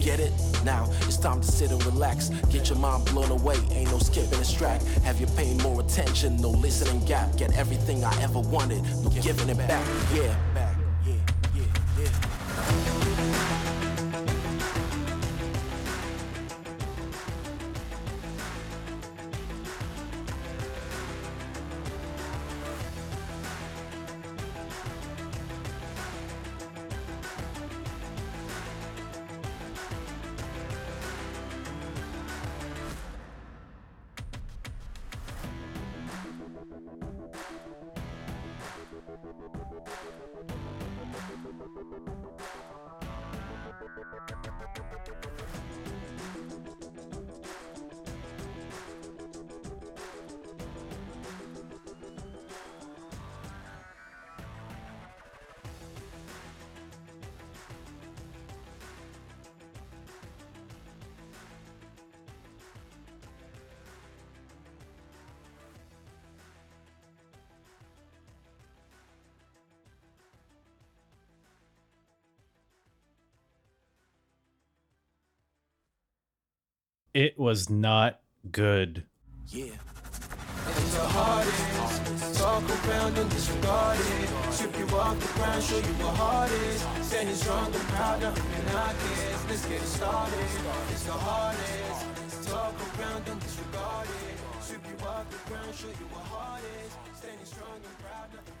Get it? Now it's time to sit and relax. Get your mind blown away, ain't no skipping this track. Have you paying more attention? No listening gap. Get everything I ever wanted, no giving it back. Yeah. It was not good. Yeah. The hardest. Talk around and disregard it. You off the ground, show you what is. Standing strong and proud, nothing. Let's get it started. It's the hardest. Talk around and disregard it. You off the ground, show you what is. Standing strong and proud, nothing